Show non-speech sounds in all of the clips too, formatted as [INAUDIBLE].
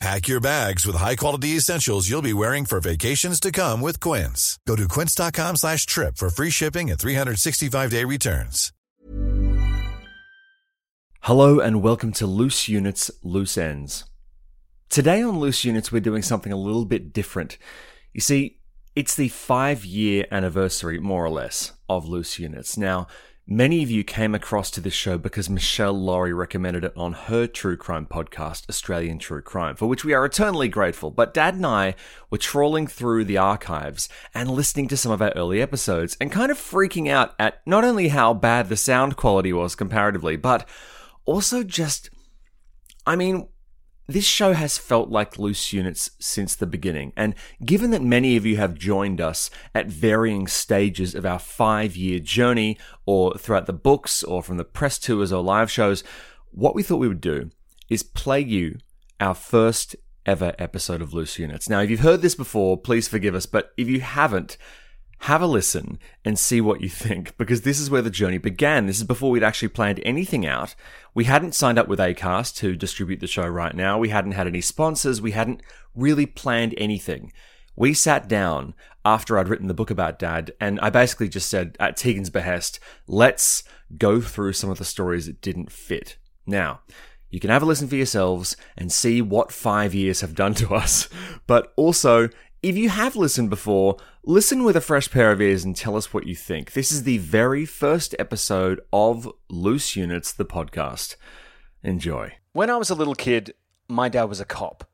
Pack your bags with high-quality essentials you'll be wearing for vacations to come with Quince. Go to quince.com slash trip for free shipping and 365-day returns. Hello and welcome to Loose Units, Loose Ends. Today on Loose Units, we're doing something a little bit different. You see, it's the five year anniversary, more or less, of Loose Units. Now, many of you came across to this show because Meshel Laurie recommended it on her true crime podcast, Australian True Crime, for which we are eternally grateful. But Dad and I were trawling through the archives and listening to some of our early episodes and kind of freaking out at not only how bad the sound quality was comparatively, but also just, I mean, this show has felt like loose units since the beginning, and given that many of you have joined us at varying stages of our five year journey, or throughout the books, or from the press tours or live shows, what we thought we would do is play you our first ever episode of Loose Units. Now, if you've heard this before, please forgive us, but if you haven't, have a listen and see what you think because this is where the journey began. This is before we'd actually planned anything out. We hadn't signed up with Acast to distribute the show right now. We hadn't had any sponsors. We hadn't really planned anything. We sat down after I'd written the book about dad and I basically just said at Tegan's behest, let's go through some of the stories that didn't fit. Now, you can have a listen for yourselves and see what five years have done to us. [LAUGHS] But also, if you have listened before, listen with a fresh pair of ears and tell us what you think. This is the very first episode of Loose Units, the podcast. Enjoy. When I was a little kid, my dad was a cop.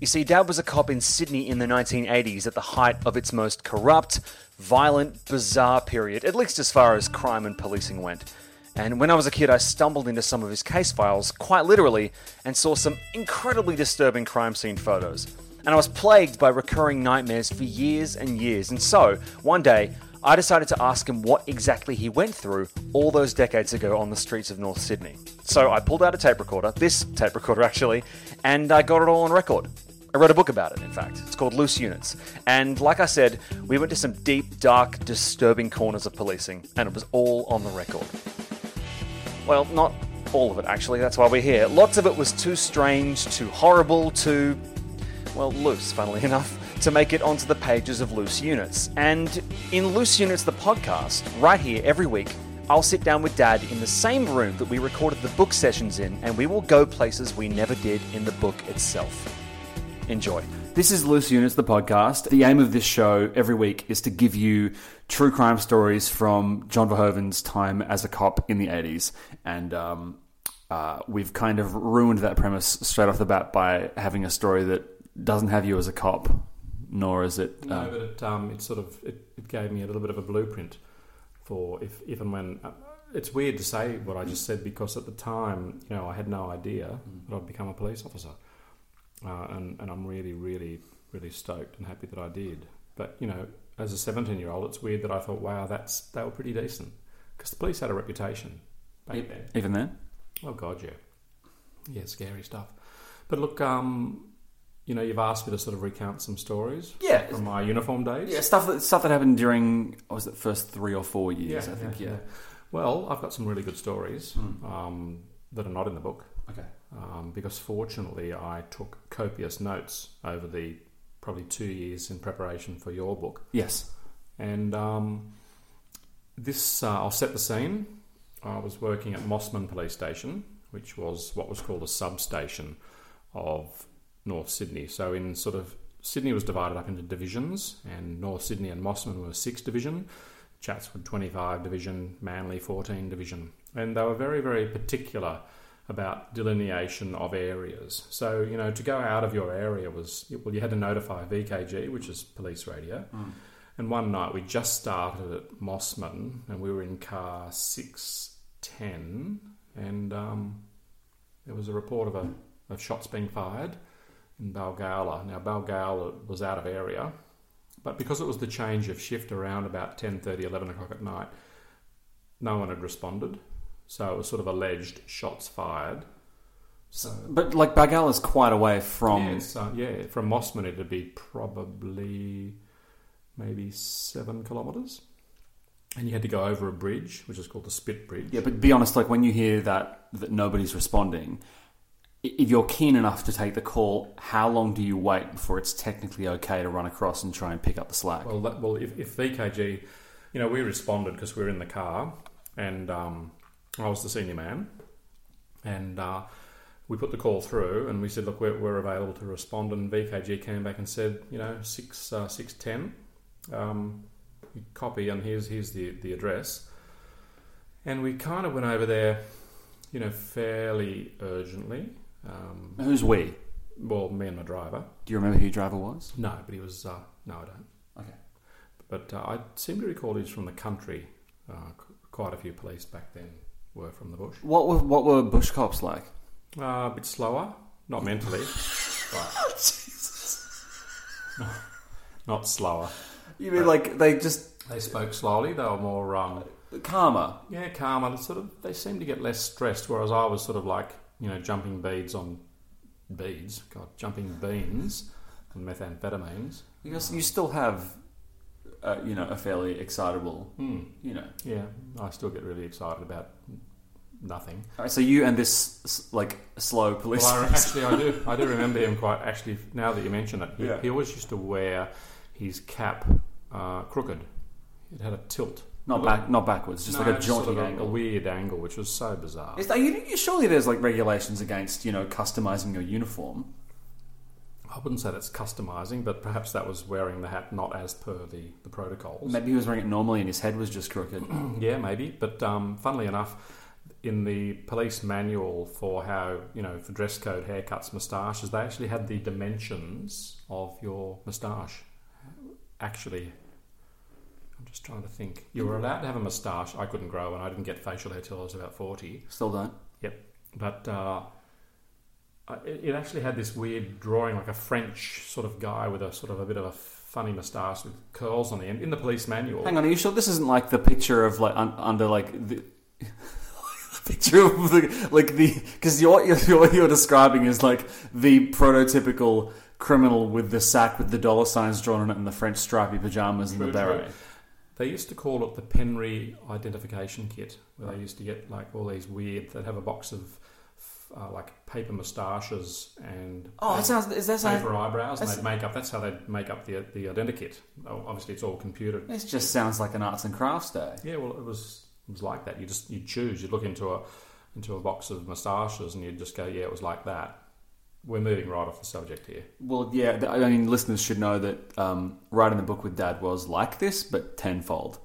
You see, dad was a cop in Sydney in the 1980s at the height of its most corrupt, violent, bizarre period, at least as far as crime and policing went. And when I was a kid, I stumbled into some of his case files, quite literally, and saw some incredibly disturbing crime scene photos and I was plagued by recurring nightmares for years and years. And so, one day, I decided to ask him what exactly he went through all those decades ago on the streets of North Sydney. So I pulled out a tape recorder, this tape recorder actually, and I got it all on record. I wrote a book about it, in fact. It's called Loose Units. And like I said, we went to some deep, dark, disturbing corners of policing, and it was all on the record. Well, not all of it, actually, that's why we're here. Lots of it was too strange, too horrible, too well, loose, funnily [LAUGHS] enough, to make it onto the pages of Loose Units. And in Loose Units, the podcast, right here every week, I'll sit down with Dad in the same room that we recorded the book sessions in, and we will go places we never did in the book itself. Enjoy. This is Loose Units, the podcast. The aim of this show every week is to give you true crime stories from John Verhoeven's time as a cop in the 80s. And um, uh, we've kind of ruined that premise straight off the bat by having a story that doesn't have you as a cop, nor is it. Uh, no, but it, um, it sort of it, it gave me a little bit of a blueprint for if if and when. Uh, it's weird to say what I just said because at the time, you know, I had no idea that I'd become a police officer, uh, and and I'm really, really, really stoked and happy that I did. But you know, as a 17 year old, it's weird that I thought, wow, that's they were pretty decent because the police had a reputation back then. Even then? Oh God, yeah, yeah, scary stuff. But look, um, you know, you've asked me to sort of recount some stories. Yeah. From my uniform days. Yeah, stuff that stuff that happened during what was it first three or four years? Yeah, I think. yeah, Yeah. yeah. Well, I've got some really good stories um, that are not in the book Okay. um, because fortunately I took copious notes over the probably two years in preparation for your book. Yes. And um, this, uh, I'll set the scene. I was working at Mosman Police Station, which was what was called a substation of North Sydney. So in sort of Sydney was divided up into divisions, and North Sydney and Mosman were sixth division. Chatswood 25 Division, Manly 14 Division. And they were very, very particular about delineation of areas. So, you know, to go out of your area was, well, you had to notify VKG, which is police radio. Mm. And one night we just started at Mosman and we were in car 610 and um, there was a report of, a, of shots being fired in Balgowlah. Now, Balgowlah was out of area, but because it was the change of shift around about 10.30, 11 o'clock at night, no one had responded. So it was sort of alleged shots fired. So, But like Bagal is quite away from. yeah, so, yeah, from Mosman it'd be probably maybe seven kilometres. And you had to go over a bridge, which is called the Spit Bridge. Yeah, but be honest, like when you hear that that nobody's responding, if you're keen enough to take the call, how long do you wait before it's technically okay to run across and try and pick up the slack? Well, that, well, if, if VKG, you know, we responded because we were in the car, and um, I was the senior man, and uh, we put the call through, and we said, look, we're, we're available to respond, and VKG came back and said, you know, six uh, six ten, um, copy, and here's here's the the address, and we kind of went over there, you know, fairly urgently. Um, Who's we? well, me and my driver. Do you remember who your driver was? No, but he was. Uh, no, I don't. Okay. But uh, I seem to recall he's from the country. Uh, qu- quite a few police back then were from the bush. What were what were bush cops like? Uh, a bit slower, not mentally, but [LAUGHS] No, not slower. You mean like they just They spoke slowly. They were more, um, calmer? yeah, calmer. Sort of, they seemed to get less stressed. Whereas I was sort of like, you know, jumping beads on beads. God, jumping beans on methamphetamines. Because you still have, uh, you know, a fairly excitable, Hmm. you know. Yeah, I still get really excited about nothing. All right, so you and this s- like slow police. Well, I, actually, I do. I do remember him quite. Actually, now that you mention it, he, Yeah. he always used to wear his cap uh, crooked. It had a tilt, not back, not backwards, just No, like a just sort jaunty of a, angle. a weird angle, which was so bizarre. Is that, you, you, surely there's like regulations against you know customizing your uniform. I wouldn't say that's customizing, but perhaps that was wearing the hat not as per the, the protocols. Maybe he was wearing it normally and his head was just crooked. [CLEARS THROAT] Yeah, maybe. But um, funnily enough, in the police manual for how, you know, for dress code, haircuts, moustaches, they actually had the dimensions of your moustache. Actually, just trying to think. You were allowed to have a moustache. I couldn't grow, and I didn't get facial hair till I was about 40. Still don't. Yep. But uh, it it actually had this weird drawing, like a French sort of guy with a sort of a bit of a funny moustache with curls on the end in the police manual. Hang on, are you sure this isn't like the picture of like un- under like the, [LAUGHS] picture of the like the because what you're, you're describing is like the prototypical criminal with the sack with the dollar signs drawn on it and the French stripy pajamas and the true. They used to call it the Penry identification kit, where they used to get like all these weird. They'd have a box of uh, like paper moustaches and Oh, that sounds is that sound, paper eyebrows, and that's- they'd make up. That's how they'd make up the the identikit. Obviously, it's all computer. this just sounds like an arts and crafts day. Yeah, well, it was it was like that. You just you choose. You'd look into a into a box of moustaches, and you'd just go, yeah, it was like that. We're moving right off the subject here. Well, yeah, I mean, listeners should know that um, writing the book with Dad was like this, but tenfold.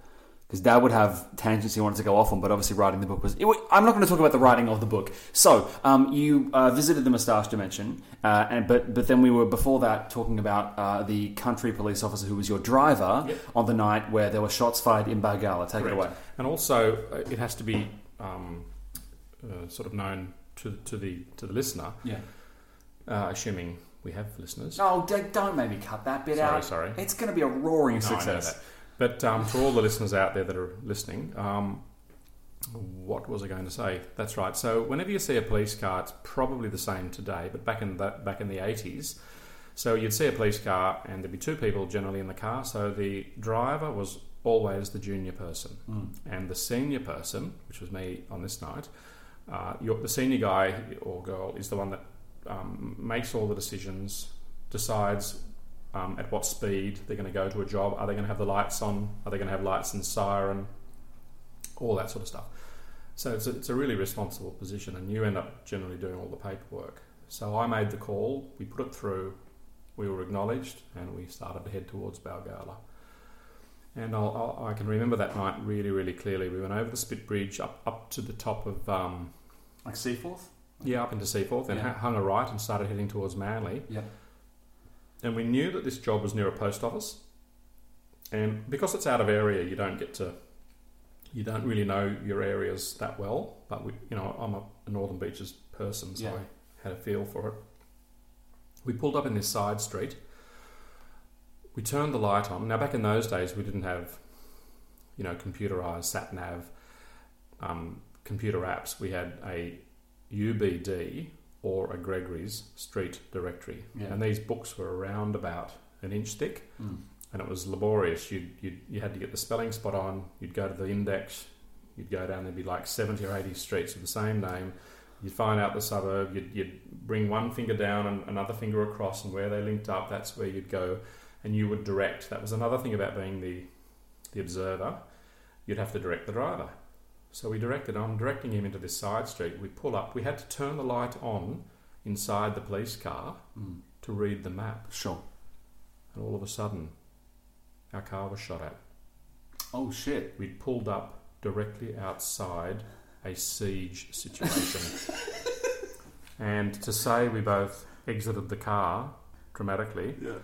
Because Dad would have tangents he wanted to go off on, but obviously writing the book was. It, I'm not going to talk about the writing of the book. So, um, you uh, visited the moustache dimension, uh, and but but then we were before that talking about uh, the country police officer who was your driver Yep. on the night where there were shots fired in Balgowlah. Take it away. And also, uh, it has to be um, uh, sort of known to to the to the listener, Yeah. Uh, assuming we have listeners. Oh, d- don't maybe cut that bit Sorry, out. sorry. It's going to be a roaring No, I know success. that. But um, to all the listeners out there that are listening, um, what was I going to say? That's right. So whenever you see a police car, it's probably the same today, but back in the, back in the eighties, so you'd see a police car and there'd be two people generally in the car. So the driver was always the junior person, and the senior person, which was me on this night, uh, your, the senior guy or girl is the one that um, makes all the decisions, decides um, at what speed they're going to go to a job. Are they going to have the lights on? Are they going to have lights and siren? All that sort of stuff. So it's a, it's a really responsible position, and you end up generally doing all the paperwork. So I made the call, we put it through, we were acknowledged, and we started to head towards Balgowlah. And I'll, I'll, I can remember that night really, really clearly. We went over the Spit Bridge up, up to the top of, um, Like Seaforth? Yeah, up into Seaforth and Yeah. hung a right and started heading towards Manly. Yep. And we knew that this job was near a post office. And because it's out of area, you don't get to, you don't really know your areas that well. But we, you know, I'm a, a Northern Beaches person, so Yeah. I had a feel for it. We pulled up in this side street. We turned the light on. Now, back in those days, we didn't have, you know, computerized sat nav, um, computer apps. We had a UBD or a Gregory's street directory, Yeah. and these books were around about an inch thick, Mm. and it was laborious. You you you had to get the spelling spot on. You'd go to the index. You'd go down. There'd be like seventy or eighty streets with the same name. You'd find out the suburb. You'd, you'd bring one finger down and another finger across, and where they linked up, that's where you'd go, and you would direct. That was another thing about being the the observer. You'd have to direct the driver. So we directed. I'm directing him into this side street. We pull up. We had to turn the light on inside the police car Mm. to read the map, Sure. and all of a sudden, our car was shot at. Oh, shit. We'd pulled up directly outside a siege situation. [LAUGHS] and to say we both exited the car dramatically, Yeah.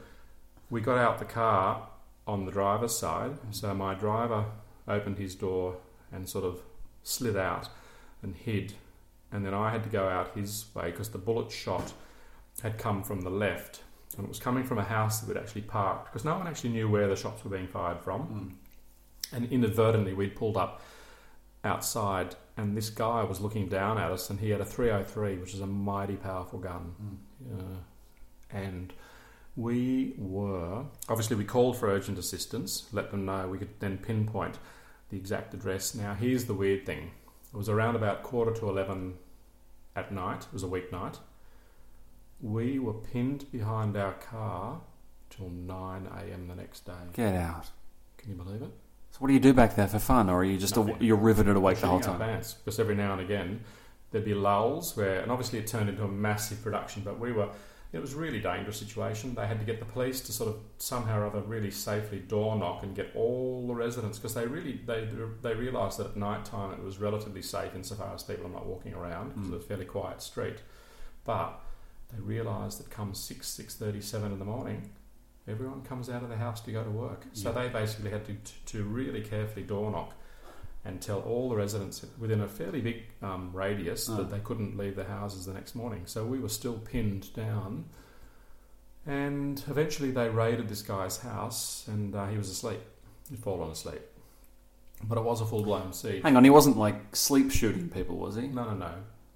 we got out the car on the driver's side. So my driver opened his door and sort of slid out and hid. And then I had to go out his way because the bullet shot had come from the left. And it was coming from a house that we'd actually parked because no one actually knew where the shots were being fired from. Mm. And inadvertently, we'd pulled up outside, and this guy was looking down at us, and he had a 303, which is a mighty powerful gun. Mm. Uh, and we were obviously we called for urgent assistance, let them know. We could then pinpoint the exact address. Now, here's the weird thing: it was around about quarter to eleven at night. It was a weeknight. We were pinned behind our car till nine a.m. the next day. Get out. Can you believe it? So, what do you do back there for fun, or are you just you're riveted awake the whole time? pants because every now and again there'd be lulls where, and obviously it turned into a massive production. But we were, it was a really dangerous situation. They had to get the police to sort of somehow or other really safely door knock and get all the residents because they really they they realised that at night time it was relatively safe insofar as people are not walking around because Mm. it was a fairly quiet street. But they realised that come six six thirty seven in the morning. Everyone comes out of the house to go to work, so Yeah. they basically had to, to really carefully door knock and tell all the residents within a fairly big um, radius Oh. that they couldn't leave their houses the next morning. So we were still pinned down. And eventually they raided this guy's house and uh, he was asleep. He'd fallen asleep. But it was a full blown siege. Hang on, he wasn't like sleep shooting people, was he? No, no, no.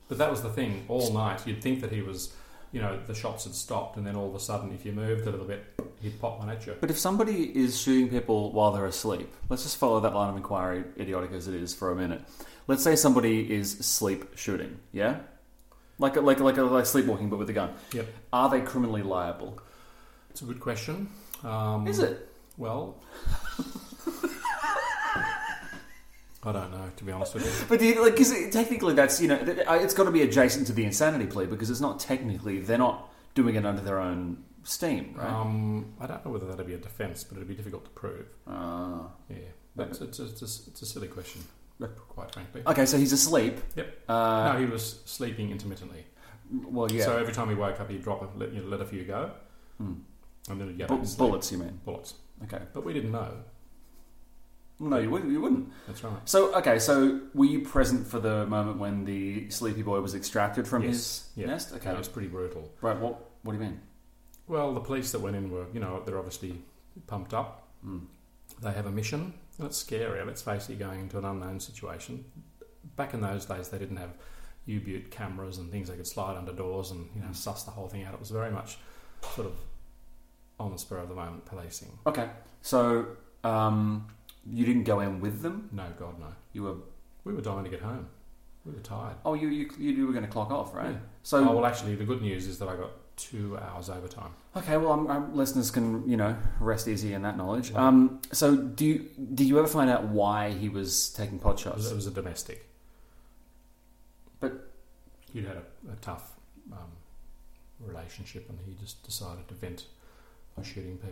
But that was the thing. All night, you'd think that he was, you know, the shots had stopped, and then all of a sudden, if you moved a little bit, he'd pop one at you. But if somebody is shooting people while they're asleep, let's just follow that line of inquiry, idiotic as it is, for a minute. Let's say somebody is sleep shooting, yeah, like a, like a, like a, like sleepwalking, but with a gun. Yep. Are they criminally liable? It's a good question. Um, Is it? Well, [LAUGHS] I don't know, to be honest with you. But do you, like, because technically that's you know it's got to be adjacent to the insanity plea because it's not technically they're not doing it under their own steam, right? Um, I don't know whether that'd be a defence, but it'd be difficult to prove. Ah. Yeah, that's it's, it's, it's, it's a silly question, quite frankly. okay, so he's asleep. Yep. Uh, no, he was sleeping intermittently. well, yeah. So every time he woke up, he'd drop a, let, you know, let a few go, Hmm. and then he'd get Bu- back to sleep. bullets, you mean? Bullets. Okay. But we didn't know. No, you wouldn't. You wouldn't. That's right. So okay, so were you present for the moment when the sleepy boy was extracted from Yes. his Yeah. nest? Okay. It was pretty brutal. Right. What? What do you mean? Well, the police that went in were, you know, they're obviously pumped up. Mm. They have a mission, and it's scary. Let's face it, going into an unknown situation. Back in those days, they didn't have U-Butte cameras and things they could slide under doors and you know Mm. suss the whole thing out. It was very much sort of on the spur of the moment policing. Okay. So um, you didn't go in with them. No, God, no. You were. We were dying to get home. We were tired. Oh, you you, you were going to clock off, right? Yeah. So oh, well, actually, the good news is that I got two hours overtime. okay. Well, um, um, listeners can you know rest easy in that knowledge. Yeah. Um, so do you did you ever find out why he was taking pot It shots? was, it was a domestic. But- he'd had a, a tough um, relationship, and he just decided to vent by shooting people.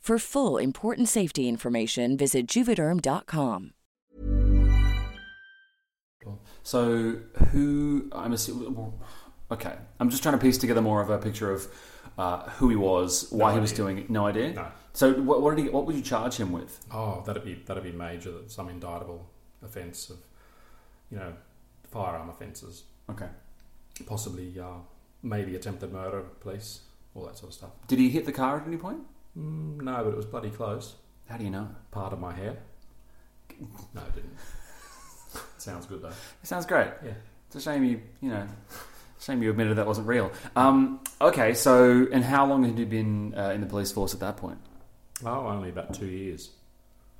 For full important safety information, visit juvederm.com. So who I'm assuming. Okay, I'm just trying to piece together more of a picture of uh, who he was, why he was doing it. No idea. No. So what, what did he? What would you charge him with? Oh, that'd be that'd be major. Some indictable offence of, you know, firearm offences, Okay. possibly uh, maybe attempted murder, police, all that sort of stuff. Did he hit the car at any point? Mm, no, but it was bloody close. How do you know? Part of my hair. [LAUGHS] No, it didn't. Sounds good though. It sounds great. Yeah. It's a shame you, you know, [LAUGHS] shame you admitted that wasn't real. Um, okay, so and how long had you been uh, in the police force at that point? Oh, only about two years.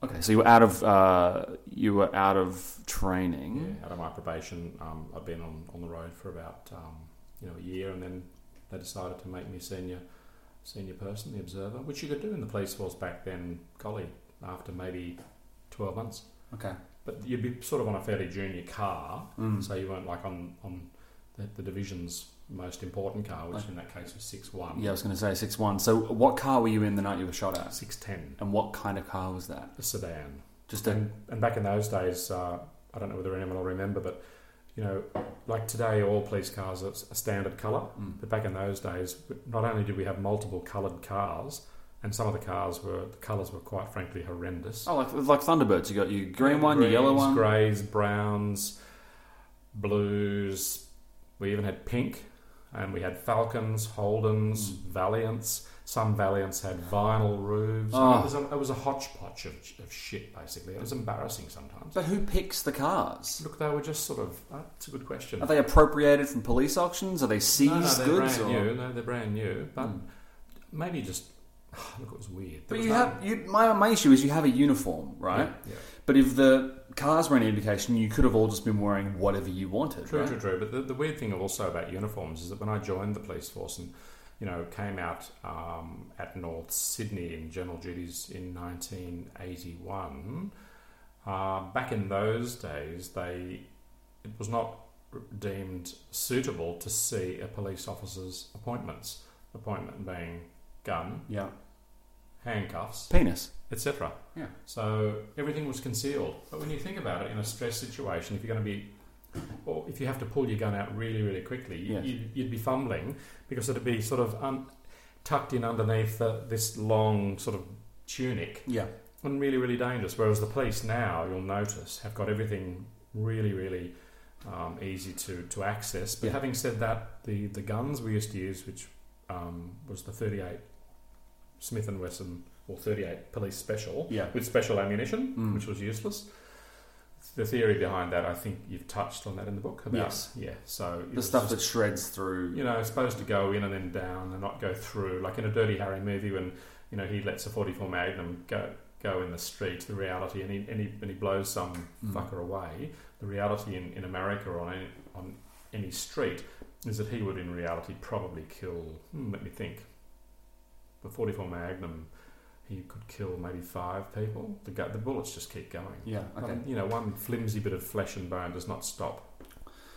Okay, so you were out of uh, you were out of training. Yeah, out of my probation, um, I've been on, on the road for about um, you know a year, and then they decided to make me senior senior person, the observer, which you could do in the police force back then, golly, after maybe twelve months. Okay. But you'd be sort of on a fairly junior car, Mm. so you weren't like on on the, the division's most important car, which in that case was six one. Yeah, I was going to say six one. So what car were you in the night you were shot at? six ten, And what kind of car was that? a sedan. Just a And, and back in those days, uh, I don't know whether anyone will remember, but you know, like today, all police cars are a standard colour. Mm. But back in those days, not only did we have multiple coloured cars, and some of the cars were the colours were quite frankly horrendous. oh, like like Thunderbirds. You got your green one, your yellow one. greys, browns, blues. We even had pink, and we had Falcons, Holdens, Hmm. Valiants. Some Valiants had vinyl roofs. Oh. It, was a, it was a hodgepodge of, of shit, basically. It was embarrassing sometimes. But who picks the cars? Look, they were just sort of. Uh, that's a good question. Are they appropriated from police auctions? Are they seized no, no, they're goods? brand or- new. No, they're brand new. But maybe just. [SIGHS] Look, it was weird. There But was you no- have you, my my issue is you have a uniform, right? Yeah, yeah. But if the cars were any indication, you could have all just been wearing whatever you wanted. True, right? true, true. But the, the weird thing also about uniforms is that when I joined the police force and you know came out um, at North Sydney in general duties in 1981, uh, back in those days they it was not deemed suitable to see a police officer's appointments. Appointment being gun, Yeah. handcuffs, Penis. etc. Yeah. So everything was concealed. But when you think about it, in a stress situation, if you're going to be, or if you have to pull your gun out really, really quickly, Yes. you'd, you'd be fumbling because it'd be sort of un, tucked in underneath the, this long sort of tunic Yeah. and really, really dangerous. Whereas the police now, you'll notice, have got everything really, really um, easy to, to access. But Yeah. having said that, the, the guns we used to use, which um, was the 38 Smith and Wesson or 38 Police Special Yeah. with special ammunition, Mm. which was useless. The theory behind that, I think you've touched on that in the book. About, Yes. Yeah. So The stuff just- that shreds through. you know, it's supposed to go in and then down and not go through. Like in a Dirty Harry movie, when you know he lets a 44 Magnum go go in the street, the reality, and he and he, and he blows some Mm. fucker away. The reality in, in America or on any, on any street is that he would, in reality, probably kill. Hmm, let me think. The 44 Magnum, he could kill maybe five people. The gu- the bullets just keep going. Yeah. Okay. Um, you know, one flimsy bit of flesh and bone does not stop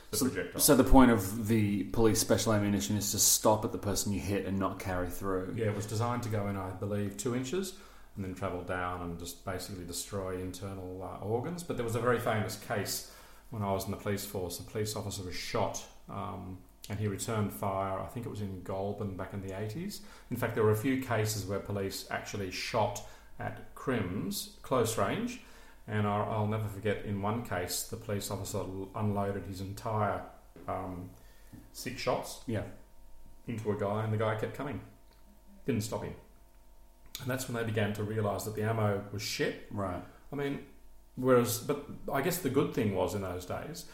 the So, projectile. so the point of the police special ammunition is to stop at the person you hit and not carry through. Yeah, it was designed to go in, I believe, two inches and then travel down and just basically destroy internal uh, organs. But there was a very famous case when I was in the police force. A police officer was shot um, and he returned fire. I think it was in Goulburn back in the 80s. In fact, there were a few cases where police actually shot at crims close range. And I'll, I'll never forget in one case, the police officer unloaded his entire um, six shots Yeah. into a guy, and the guy kept coming. Didn't stop him. And that's when they began to realise that the ammo was shit. Right. I mean, whereas, but I guess the good thing was in those days,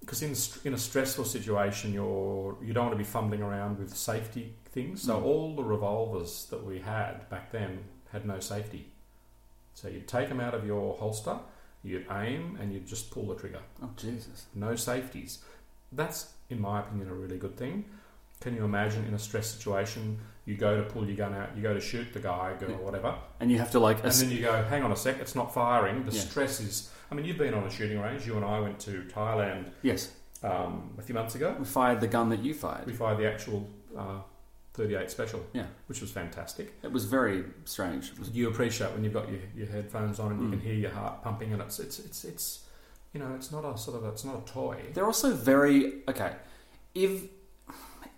because in in a stressful situation, you're you don't want to be fumbling around with safety things. So Mm. all the revolvers that we had back then had no safety. So you'd take them out of your holster, you'd aim, and you'd just pull the trigger Oh Jesus. no safeties. That's, in my opinion, a really good thing. Can you imagine in a stress situation, you go to pull your gun out, you go to shoot the guy, girl, or whatever, And you have to like. and then you go, hang on a sec, it's not firing. The Yeah. stress is. I mean, you've been on a shooting range. You and I went to Thailand yes. um, a few months ago. We fired the gun that you fired. We fired the actual uh, 38 special, Yeah. which was fantastic. It was very strange. Was You appreciate when you've got your, your headphones on and you Mm. can hear your heart pumping, and it's it's it's it's you know it's not a sort of a, it's not a toy. They're also very okay. If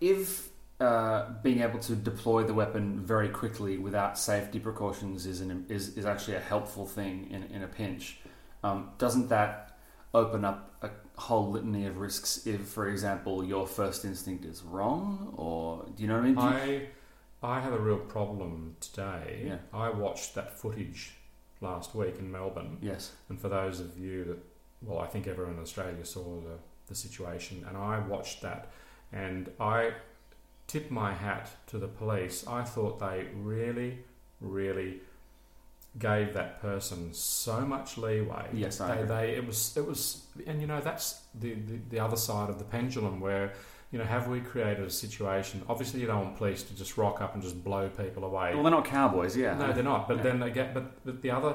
if uh, being able to deploy the weapon very quickly without safety precautions is an, is is actually a helpful thing in in a pinch, um, doesn't that open up a whole litany of risks? If, for example, your first instinct is wrong, or do you know what I mean? I I have a real problem today. Yeah. I watched that footage last week in Melbourne, yes. and for those of you that, well, I think everyone in Australia saw the the situation, and I watched that, and I tip my hat to the police. I thought they really, really gave that person so much leeway. Yes, I they, they it was it was, and you know that's the, the the other side of the pendulum where. You know, have we created a situation? Obviously, you don't want police to just rock up and just blow people away. Well, they're not cowboys, yeah. No, they're not. But Yeah. then again, but, but the other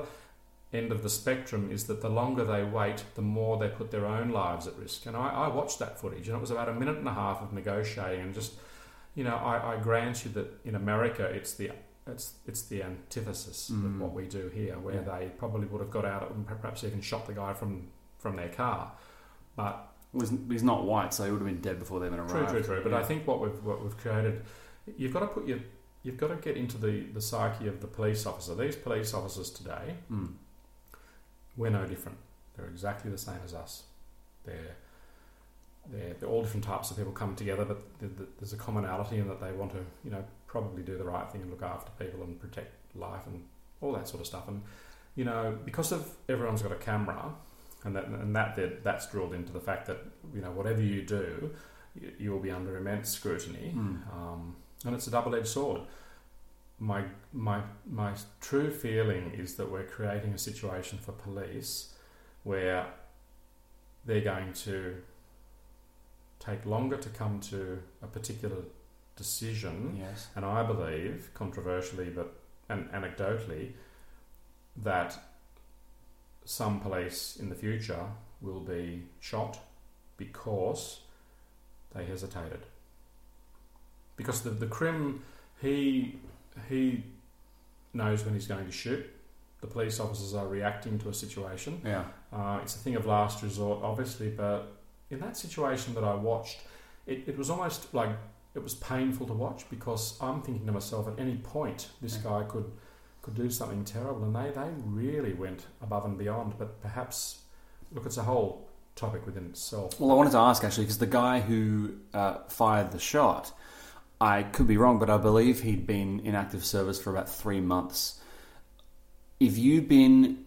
end of the spectrum is that the longer they wait, the more they put their own lives at risk. And I, I watched that footage, and it was about a minute and a half of negotiating, and just, you know, I, I grant you that in America, it's the it's it's the antithesis Mm. of what we do here, where Yeah. they probably would have got out and perhaps even shot the guy from from their car. But Well, he's, he's not white, so he would have been dead before they even arrived. True, true, true. But Yeah. I think what we've what we've created, you've got to put your you've got to get into the, the psyche of the police officer. These police officers today, Mm. we're no different. They're exactly the same as us. They're they're, they're all different types of people come together, but th- th- there's a commonality in that they want to, you know, probably do the right thing and look after people and protect life and all that sort of stuff. And you know, because of everyone's got a camera, and that and that that- that's drilled into the fact that you know whatever you do, you, you will be under immense scrutiny, Mm. um, and it's a double-edged sword. My my my true feeling is that we're creating a situation for police where they're going to take longer to come to a particular decision Yes. and I believe, controversially but and anecdotally, that some police in the future will be shot because they hesitated. Because the the crim he he knows when he's going to shoot. The police officers are reacting to a situation. Yeah. Uh, it's a thing of last resort, obviously, but in that situation that I watched, it, it was almost like it was painful to watch because I'm thinking to myself, at any point, this guy could could do something terrible, and they, they really went above and beyond. But perhaps, look, it's a whole topic within itself. Well, I wanted to ask actually because the guy who uh, fired the shot, I could be wrong, but I believe he'd been in active service for about three months. If you'd been,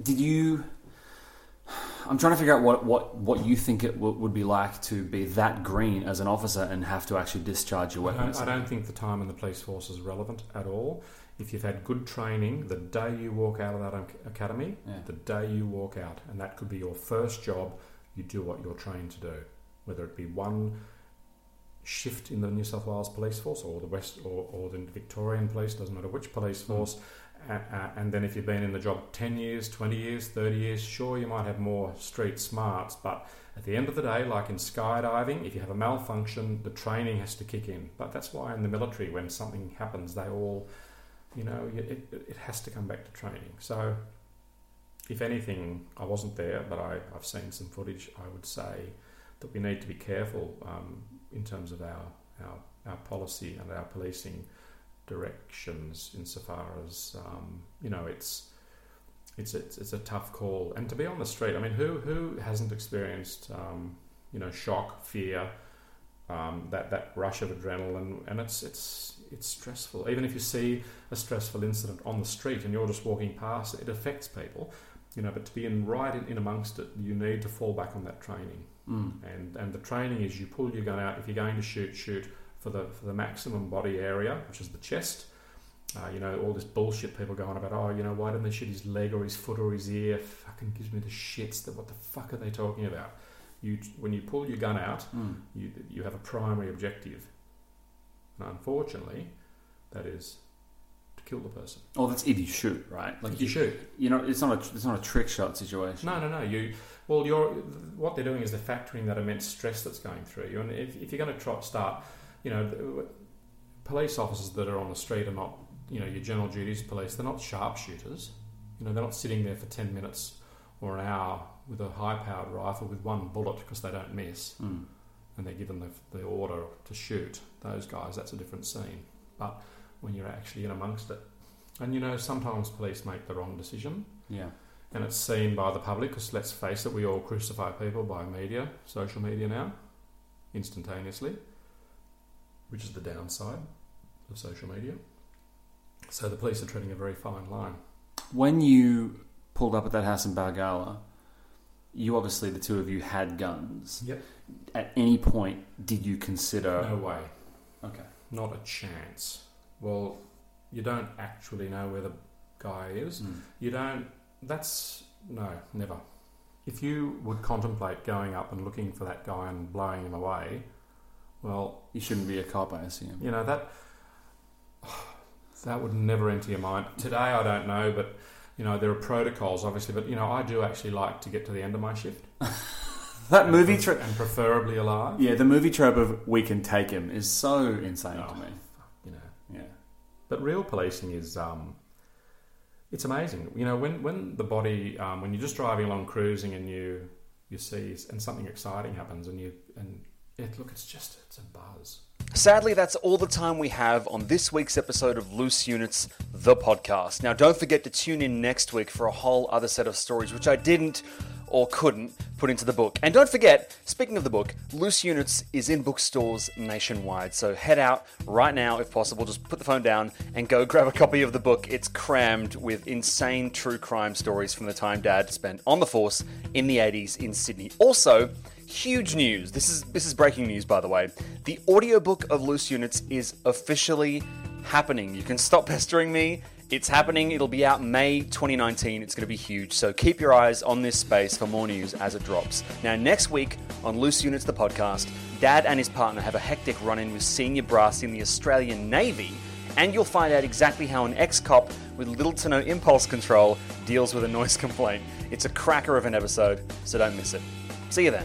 did you? I'm trying to figure out what, what, what you think it w- would be like to be that green as an officer and have to actually discharge your I weapon. don't, I don't think the time in the police force is relevant at all. If you've had good training, the day you walk out of that academy, Yeah. the day you walk out, and that could be your first job, you do what you're trained to do. Whether it be one shift in the New South Wales Police Force or the West or, or the Victorian Police, doesn't matter which police force. Uh, uh, and then if you've been in the job 10 years, 20 years, 30 years, sure, you might have more street smarts, but at the end of the day, like in skydiving, if you have a malfunction, the training has to kick in. But that's why in the military, when something happens, they all, you know, it, it, has to come back to training. So, if anything, I wasn't there, but I, I've seen some footage. I would say that we need to be careful um, in terms of our, our, our policy and our policing directions insofar as um, you know it's it's it's it's a tough call. And to be on the street I mean who who hasn't experienced um, you know shock fear um, that that rush of adrenaline? And it's it's it's stressful. Even if you see a stressful incident on the street and you're just walking past it affects people you know but to be in right in, in amongst it you need to fall back on that training. Mm. and and the training is you pull your gun out. If you're going to shoot shoot for the for the maximum body area which is the chest uh, you know all this bullshit people going about oh you know why didn't they shoot his leg or his foot or his ear fucking gives me the shits that what the fuck are they talking about you when you pull your gun out Mm. you you have a primary objective and unfortunately that is to kill the person Oh, that's if you shoot, right? If you shoot. You know, it's not a it's not a trick shot situation. No, no, no. You well, you're what they're doing is they're factoring that immense stress that's going through you. And if, if you're going to try, start, you know, the- police officers that are on the street are not, you know, your general duties police. They're not sharpshooters. You know, they're not sitting there for ten minutes or an hour with a high-powered rifle with one bullet because they don't miss, Mm. and they're given the, the order to shoot. Those guys, that's a different scene. But when you're actually in amongst it, and you know, sometimes police make the wrong decision Yeah. and it's seen by the public because let's face it, we all crucify people by media, social media now, instantaneously, which is the downside of social media. So the police are treading a very fine line. When you pulled up at that house in Balgowlah, you obviously the two of you had guns. Yep. At any point, did you consider? No way, Okay. not a chance. Well, you don't actually know where the guy is. Mm. You don't. That's no, never. If you would contemplate going up and looking for that guy and blowing him away, well, You shouldn't be a cop, I assume. You know that [SIGHS] that would never enter your mind. Today, I don't know, but you know there are protocols, obviously. But you know, I do actually like to get to the end of my shift. [LAUGHS] That and movie, trope. and preferably alive. yeah, the movie trope of "we can take him" is so insane Oh, to me. You know, Yeah. but real policing is um, it's amazing. You know, when when the body um, when you're just driving along cruising and you you see and something exciting happens and you and it look, it's just it's a buzz. Sadly, that's all the time we have on this week's episode of Loose Units, the podcast. Now, don't forget to tune in next week for a whole other set of stories, which I didn't or couldn't put into the book. And don't forget, speaking of the book, Loose Units is in bookstores nationwide. So head out right now, if possible. Just put the phone down and go [LAUGHS] grab a copy of the book. It's crammed with insane true crime stories from the time Dad spent on the force in the 80s in Sydney. Also, Huge news. This is this is breaking news by the way. The audiobook of Loose Units is officially happening. You can stop [LAUGHS] pestering me. It's happening. It'll be out May 2019. It's going to be huge. So keep your eyes on this space for more news as it drops. Now next week on Loose Units the podcast, Dad and his partner have a hectic run-in with senior brass in the Australian Navy, and you'll find out exactly how an ex-cop with little to no impulse control deals with a noise [LAUGHS] complaint. It's a cracker of an episode, so don't miss it. See you then.